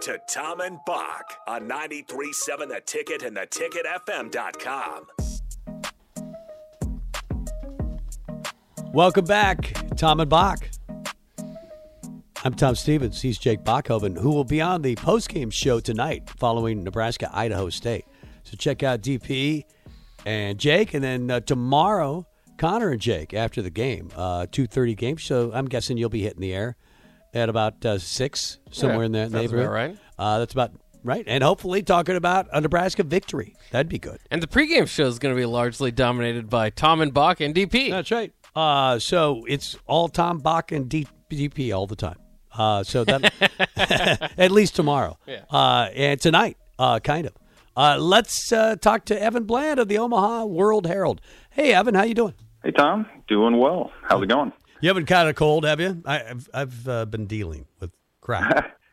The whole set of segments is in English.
to Tom and Bock on 93.7 The Ticket and theticketfm.com. Welcome back, Tom and Bock. I'm Tom Stevens. He's Jake Bachhoven, who will be on the postgame show tonight following Nebraska Idaho State. So check out DP and Jake, and then uh, tomorrow Connor and Jake after the game, uh, two thirty game. So I'm guessing you'll be hitting the air at about uh, six somewhere Yeah, in that neighborhood. about right. Uh, that's about right, and hopefully talking about a Nebraska victory. That'd be good. And the pregame show is going to be largely dominated by Tom and Bock and DP. That's right. Uh, so it's all Tom Bock and D- DP all the time. Uh, so that at least tomorrow. Yeah. Uh, and tonight, uh, kind of. Uh, let's uh, talk to Evan Bland of the Omaha World Herald. Hey, Evan, how you doing? Hey Tom, doing well. How's it going? You haven't caught a cold, have you? I, I've I've uh, been dealing with crap.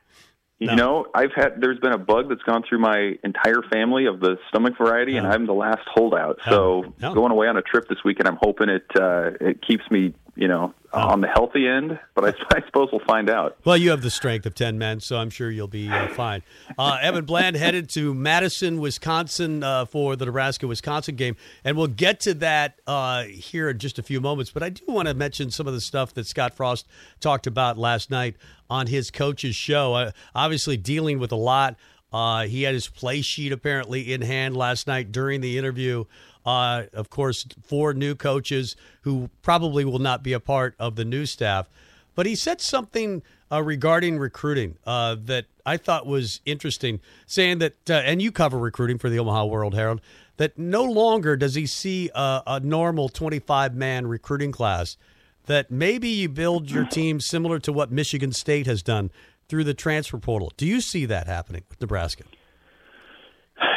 You know, I've had there's been a bug that's gone through my entire family of the stomach variety, and I'm the last holdout. So Oh. going away on a trip this weekend, I'm hoping it uh, it keeps me, you know, on the healthy end. But I, I suppose we'll find out. Well, you have the strength of 10 men, so I'm sure you'll be uh, fine. Uh, Evan Bland headed to Madison, Wisconsin uh, for the Nebraska Wisconsin game. And we'll get to that uh, here in just a few moments. But I do want to mention some of the stuff that Scott Frost talked about last night on his coach's show. Uh, obviously, dealing with a lot. Uh, he had his play sheet apparently in hand last night during the interview. Uh, of course, four new coaches who probably will not be a part of the new staff. But he said something uh, regarding recruiting uh, that I thought was interesting, saying that, uh, and you cover recruiting for the Omaha World Herald, that no longer does he see a, a normal 25 man recruiting class, that maybe you build your team similar to what Michigan State has done through the transfer portal. Do you see that happening with Nebraska?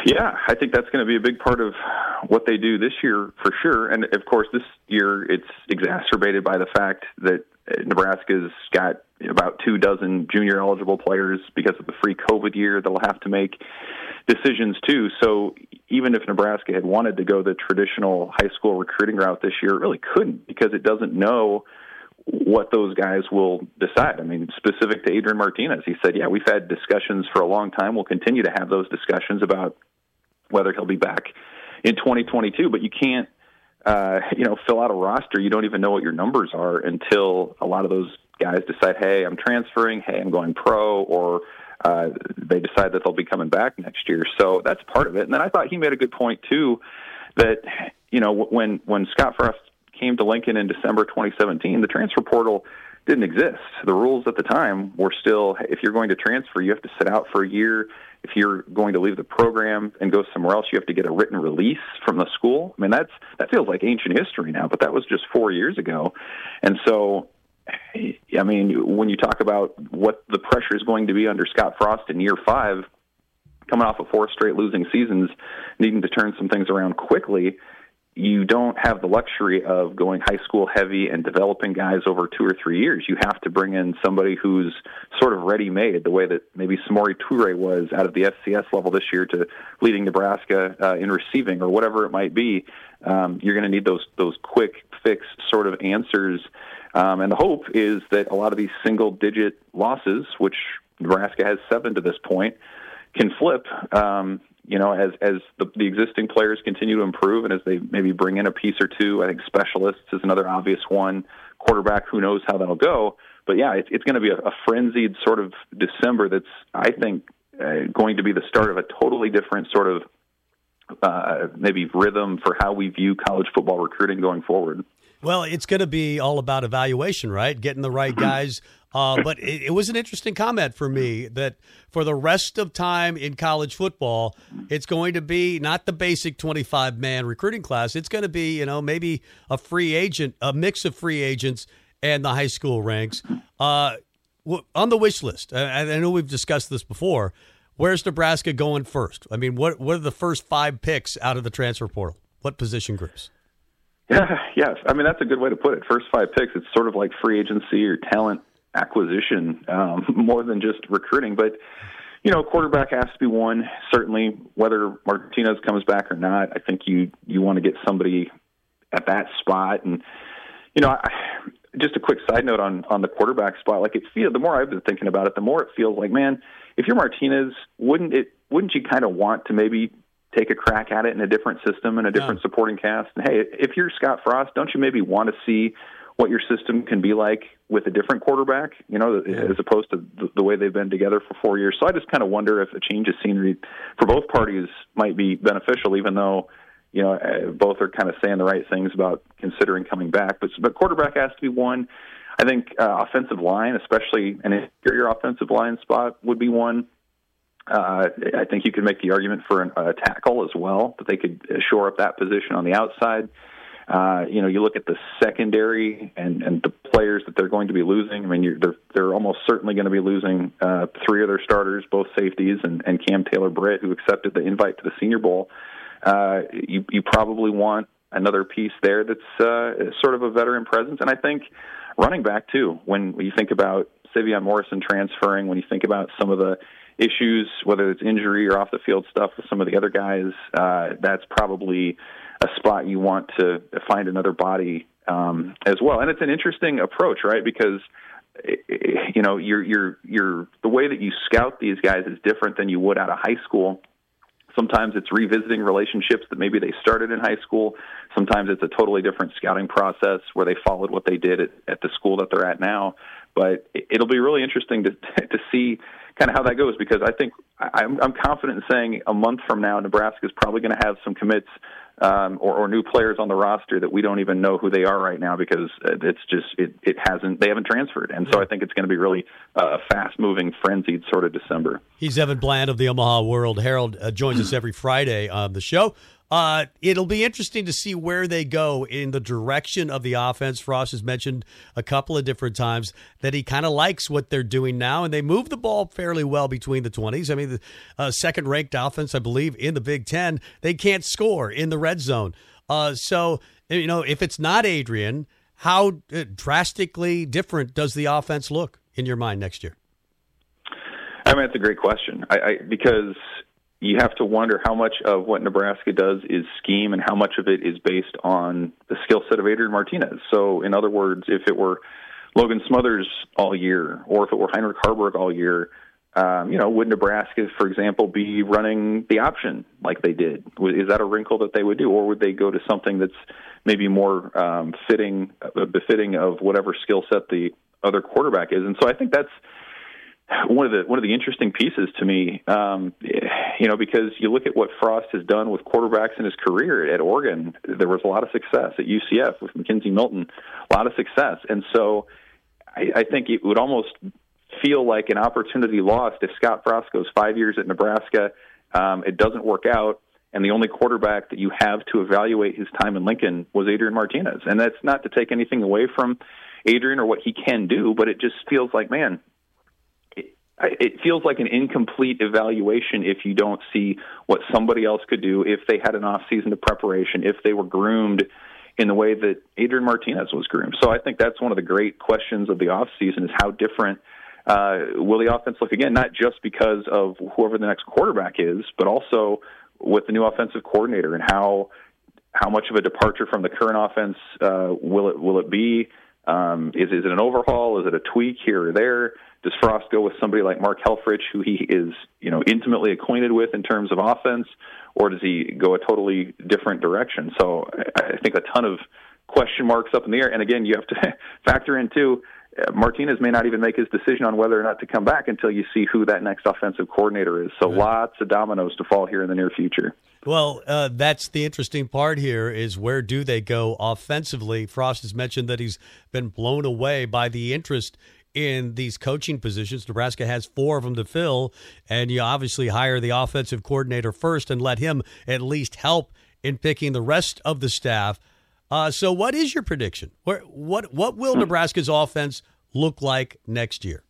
Yeah, I think that's going to be a big part of what they do this year for sure. And of course, this year it's exacerbated by the fact that uh, Nebraska's got about two dozen junior eligible players because of the free COVID year. They'll have to make decisions too. So even if Nebraska had wanted to go the traditional high school recruiting route this year, it really couldn't because it doesn't know what those guys will decide. I mean, specific to Adrian Martinez, he said, "Yeah, we've had discussions for a long time. We'll continue to have those discussions about whether he'll be back in 2022, but you can't uh, you know, fill out a roster. You don't even know what your numbers are until a lot of those guys decide, hey, I'm transferring, hey, I'm going pro, or uh, they decide that they'll be coming back next year. So that's part of it. And then I thought he made a good point too, that you know when when Scott Frost came to Lincoln in December 2017, the transfer portal didn't exist. The rules at the time were still if you're going to transfer, you have to sit out for a year. If you're going to leave the program and go somewhere else, you have to get a written release from the school. I mean, that's that feels like ancient history now, but that was just four years ago. And so, I mean, when you talk about what the pressure is going to be under Scott Frost in year five, coming off of four straight losing seasons, needing to turn some things around quickly, you don't have the luxury of going high school heavy and developing guys over two or three years. You have to bring in somebody who's sort of ready made, the way that maybe Samori Toure was out of the FCS level this year to leading Nebraska uh, in receiving or whatever it might be. Um, you're going to need those those quick fix sort of answers. Um, and the hope is that a lot of these single digit losses, which Nebraska has seven to this point, can flip. Um, you know, as as the, the existing players continue to improve, and as they maybe bring in a piece or two, I think specialists is another obvious one. Quarterback, who knows how that'll go? But yeah, it's it's going to be a, a frenzied sort of December. That's I think uh, going to be the start of a totally different sort of uh, maybe rhythm for how we view college football recruiting going forward. Well, it's going to be all about evaluation, right? Getting the right guys. Uh, but it, it was an interesting comment for me that for the rest of time in college football, it's going to be not the basic 25 man recruiting class. It's going to be, you know, maybe a free agent, a mix of free agents and the high school ranks. Uh, on the wish list, I, I know we've discussed this before. Where's Nebraska going first? I mean, what what are the first five picks out of the transfer portal? What position groups? Yeah, yes. I mean, that's a good way to put it. First five picks, it's sort of like free agency or talent acquisition um, more than just recruiting. But, you know, quarterback has to be one. Certainly, whether Martinez comes back or not, I think you, you want to get somebody at that spot. And, you know, I, just a quick side note on on the quarterback spot. Like it feels the more I've been thinking about it, the more it feels like, man, if you're Martinez, wouldn't it? Wouldn't you kind of want to maybe take a crack at it in a different system and a different yeah. supporting cast? And hey, if you're Scott Frost, don't you maybe want to see what your system can be like with a different quarterback, you know, yeah. as opposed to the, the way they've been together for four years. So I just kind of wonder if a change of scenery for both parties might be beneficial, even though you know, uh, both are kind of saying the right things about considering coming back. But but quarterback has to be one. I think uh, offensive line, especially an interior offensive line spot, would be one. Uh, I think you could make the argument for an, a tackle as well, that they could shore up that position on the outside. Uh, you know, you look at the secondary and, and the players that they're going to be losing. I mean, they're they're almost certainly going to be losing uh, three of their starters, both safeties, and, and Cam Taylor Britt, who accepted the invite to the Senior Bowl uh, you you probably want another piece there that's uh, sort of a veteran presence. And I think running back too. When you think about Sevion Morrison transferring, when you think about some of the issues, whether it's injury or off the field stuff with some of the other guys, uh, that's probably a spot you want to find another body um, as well. And it's an interesting approach, right? Because you know, you're you're you're the way that you scout these guys is different than you would out of high school Sometimes it's revisiting relationships that maybe they started in high school. Sometimes it's a totally different scouting process where they followed what they did at, at the school that they're at now. But it'll be really interesting to to see kind of how that goes because I think I'm, I'm confident in saying a month from now Nebraska is probably going to have some commits um, or, or new players on the roster that we don't even know who they are right now because it's just it, it hasn't they haven't transferred, and so I think it's going to be really uh, fast moving, frenzied sort of December. He's Evan Bland of the Omaha World Herald. Uh, joins us every Friday on the show. Uh, it'll be interesting to see where they go in the direction of the offense. Frost has mentioned a couple of different times that he kind of likes what they're doing now, and they move the ball fairly well between the 20s. I mean, the uh, second ranked offense, I believe, in the Big Ten, they can't score in the red zone. Uh, so, you know, if it's not Adrian, how uh, drastically different does the offense look in your mind next year? I mean, that's a great question. I, I because you have to wonder how much of what Nebraska does is scheme and how much of it is based on the skill set of Adrian Martinez. So, in other words, if it were Logan Smothers all year, or if it were Heinrich Haarberg all year, um, you know, would Nebraska, for example, be running the option like they did? Is that a wrinkle that they would do, or would they go to something that's maybe more um, fitting, uh, befitting of whatever skill set the other quarterback is? And so, I think that's one of the one of the interesting pieces to me, um, you know, because you look at what Frost has done with quarterbacks in his career at Oregon. There was a lot of success at UCF with McKenzie Milton, a lot of success, and so I, I think it would almost feel like an opportunity lost if Scott Frost goes five years at Nebraska. Um, it doesn't work out, and the only quarterback that you have to evaluate his time in Lincoln was Adrian Martinez, and that's not to take anything away from Adrian or what he can do, but it just feels like, man, it feels like an incomplete evaluation if you don't see what somebody else could do if they had an off season of preparation, if they were groomed in the way that Adrian Martinez was groomed. So I think that's one of the great questions of the off season is how different uh, will the offense look again, not just because of whoever the next quarterback is, but also with the new offensive coordinator and how how much of a departure from the current offense uh, will it will it be? Um, is is it an overhaul? Is it a tweak here or there? Does Frost go with somebody like Mark Helfrich, who he is, you know, intimately acquainted with in terms of offense, or does he go a totally different direction? So I think a ton of question marks up in the air. And again, you have to factor in too. Uh, Martinez may not even make his decision on whether or not to come back until you see who that next offensive coordinator is. So right. lots of dominoes to fall here in the near future. Well, uh, that's the interesting part here is where do they go offensively? Frost has mentioned that he's been blown away by the interest in these coaching positions. Nebraska has four of them to fill, and you obviously hire the offensive coordinator first and let him at least help in picking the rest of the staff. Uh, so, what is your prediction? Where, what what will Nebraska's offense look like next year?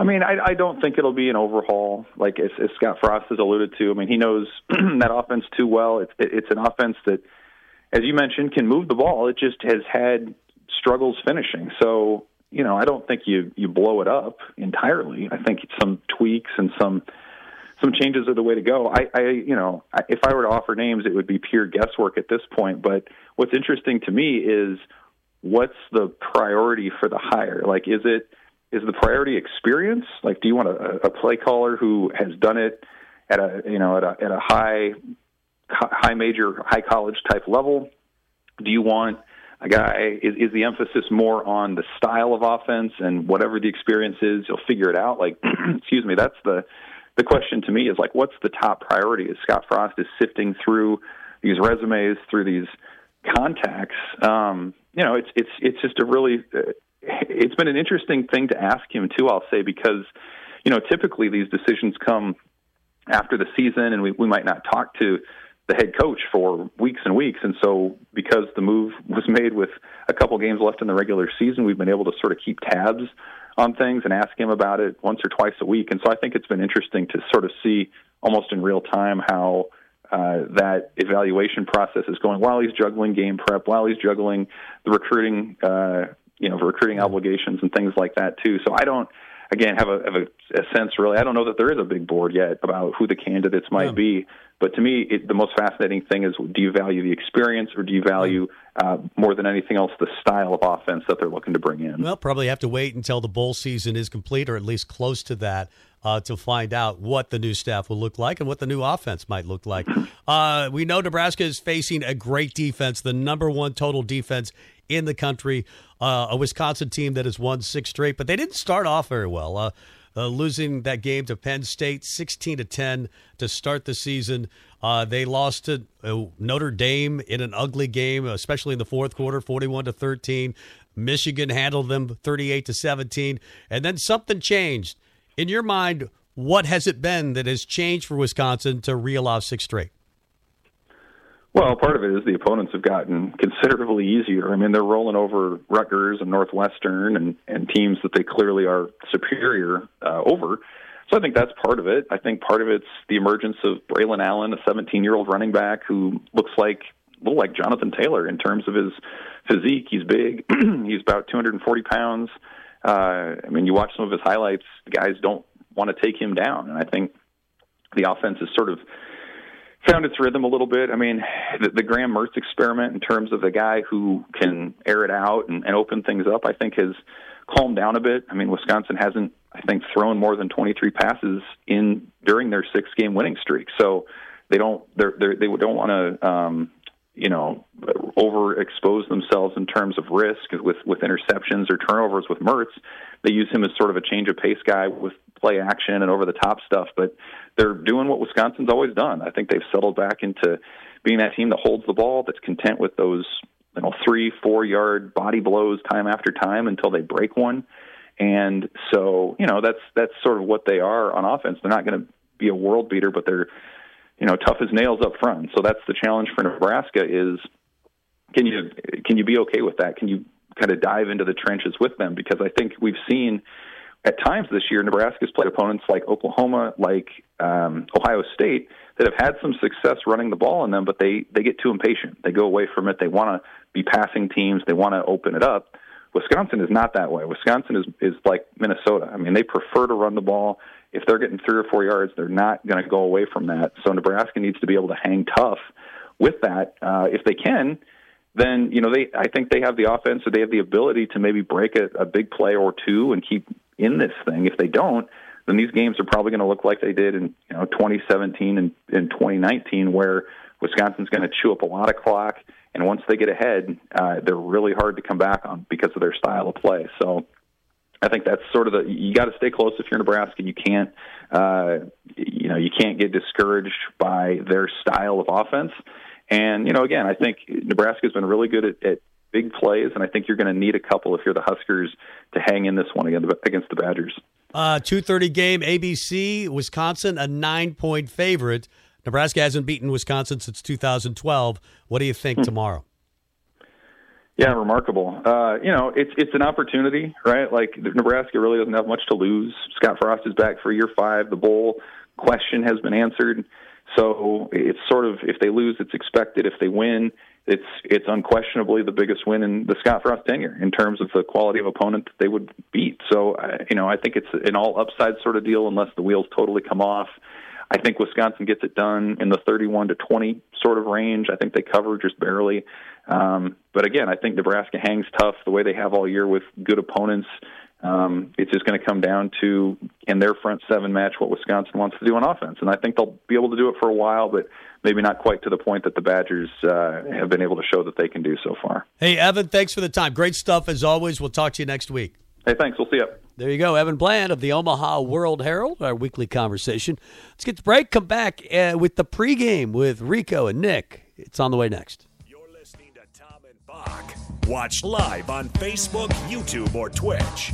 I mean, I, I don't think it'll be an overhaul, like as, as Scott Frost has alluded to. I mean, he knows that offense too well. It's it, it's an offense that, as you mentioned, can move the ball. It just has had struggles finishing. So you know, I don't think you you blow it up entirely. I think some tweaks and some some changes are the way to go. I, I you know, if I were to offer names, it would be pure guesswork at this point. But what's interesting to me is what's the priority for the hire? Like, is it is the priority experience? Like, do you want a, a play caller who has done it at a you know at a at a high high major high college type level? Do you want a guy is, is the emphasis more on the style of offense and whatever the experience is, you'll figure it out. Like, excuse me, that's the the question to me is like, what's the top priority? As Scott Frost is sifting through these resumes, through these contacts, um, you know, it's it's it's just a really uh, it's been an interesting thing to ask him too. I'll say because you know typically these decisions come after the season, and we we might not talk to the head coach for weeks and weeks. And so, because the move was made with a couple games left in the regular season, we've been able to sort of keep tabs on things and ask him about it once or twice a week. And so, I think it's been interesting to sort of see almost in real time how uh, that evaluation process is going while he's juggling game prep, while he's juggling the recruiting, uh, you know, recruiting obligations and things like that too. So I don't, again, have a, have a, a sense really. I don't know that there is a big board yet about who the candidates might yeah. be. But to me, it, the most fascinating thing is do you value the experience or do you value uh, more than anything else the style of offense that they're looking to bring in? Well, probably have to wait until the bowl season is complete or at least close to that uh, to find out what the new staff will look like and what the new offense might look like. Uh, we know Nebraska is facing a great defense, the number one total defense in the country, uh, a Wisconsin team that has won six straight, but they didn't start off very well. Uh, uh, losing that game to Penn State, sixteen to ten to start the season. Uh, they lost to uh, Notre Dame in an ugly game, especially in the fourth quarter, forty-one to thirteen. Michigan handled them thirty-eight to seventeen, and then something changed. In your mind, what has it been that has changed for Wisconsin to reel off six straight? Well, part of it is the opponents have gotten considerably easier. I mean, they're rolling over Rutgers and Northwestern and, and teams that they clearly are superior uh, over. So I think that's part of it. I think part of it's the emergence of Braylon Allen, a 17 year old running back who looks like a little like Jonathan Taylor in terms of his physique. He's big. He's about 240 pounds. Uh, I mean, you watch some of his highlights. The guys don't want to take him down, and I think the offense is sort of found its rhythm a little bit. I mean, the, the Graham Mertz experiment in terms of the guy who can air it out and, and open things up, I think has calmed down a bit. I mean, Wisconsin hasn't, I think, thrown more than 23 passes in during their six game winning streak. So they don't, they're, they're, they don't want to, um, you know, overexpose themselves in terms of risk with with interceptions or turnovers with Mertz. They use him as sort of a change of pace guy with play action and over the top stuff. But they're doing what Wisconsin's always done. I think they've settled back into being that team that holds the ball, that's content with those you know three, four yard body blows time after time until they break one. And so, you know, that's that's sort of what they are on offense. They're not going to be a world beater, but they're you know tough as nails up front. So that's the challenge for Nebraska is can you can you be okay with that? Can you kind of dive into the trenches with them? Because I think we've seen at times this year Nebraska's played opponents like Oklahoma, like um, Ohio State that have had some success running the ball in them, but they they get too impatient. They go away from it. They want to be passing teams. They want to open it up. Wisconsin is not that way. Wisconsin is is like Minnesota. I mean, they prefer to run the ball. If they're getting three or four yards, they're not going to go away from that. So Nebraska needs to be able to hang tough with that. Uh, if they can, then you know they. I think they have the offense, so they have the ability to maybe break a, a big play or two and keep in this thing. If they don't, then these games are probably going to look like they did in you know 2017 and in 2019, where Wisconsin's going to chew up a lot of clock, and once they get ahead, uh, they're really hard to come back on because of their style of play. So. I think that's sort of the you got to stay close if you're Nebraska. You can't, uh, you know, you can't get discouraged by their style of offense. And you know, again, I think Nebraska's been really good at, at big plays, and I think you're going to need a couple if you're the Huskers to hang in this one against the Badgers. Uh, 2:30 game, ABC, Wisconsin, a nine-point favorite. Nebraska hasn't beaten Wisconsin since 2012. What do you think hmm. tomorrow? Yeah, remarkable. Uh, you know, it's it's an opportunity, right? Like Nebraska really doesn't have much to lose. Scott Frost is back for year five. The bowl question has been answered, so it's sort of if they lose, it's expected. If they win, it's it's unquestionably the biggest win in the Scott Frost tenure in terms of the quality of opponent that they would beat. So you know, I think it's an all upside sort of deal unless the wheels totally come off. I think Wisconsin gets it done in the 31 to 20 sort of range. I think they cover just barely. Um, but again, I think Nebraska hangs tough the way they have all year with good opponents. Um, it's just going to come down to in their front seven match what Wisconsin wants to do on offense, and I think they'll be able to do it for a while, but maybe not quite to the point that the Badgers uh, have been able to show that they can do so far. Hey, Evan, thanks for the time. Great stuff as always. We'll talk to you next week. Hey, thanks. We'll see you. There you go, Evan Bland of the Omaha World Herald, our weekly conversation. Let's get the break. Come back uh, with the pregame with Rico and Nick. It's on the way next. You're listening to Tom and Bock. Watch live on Facebook, YouTube, or Twitch.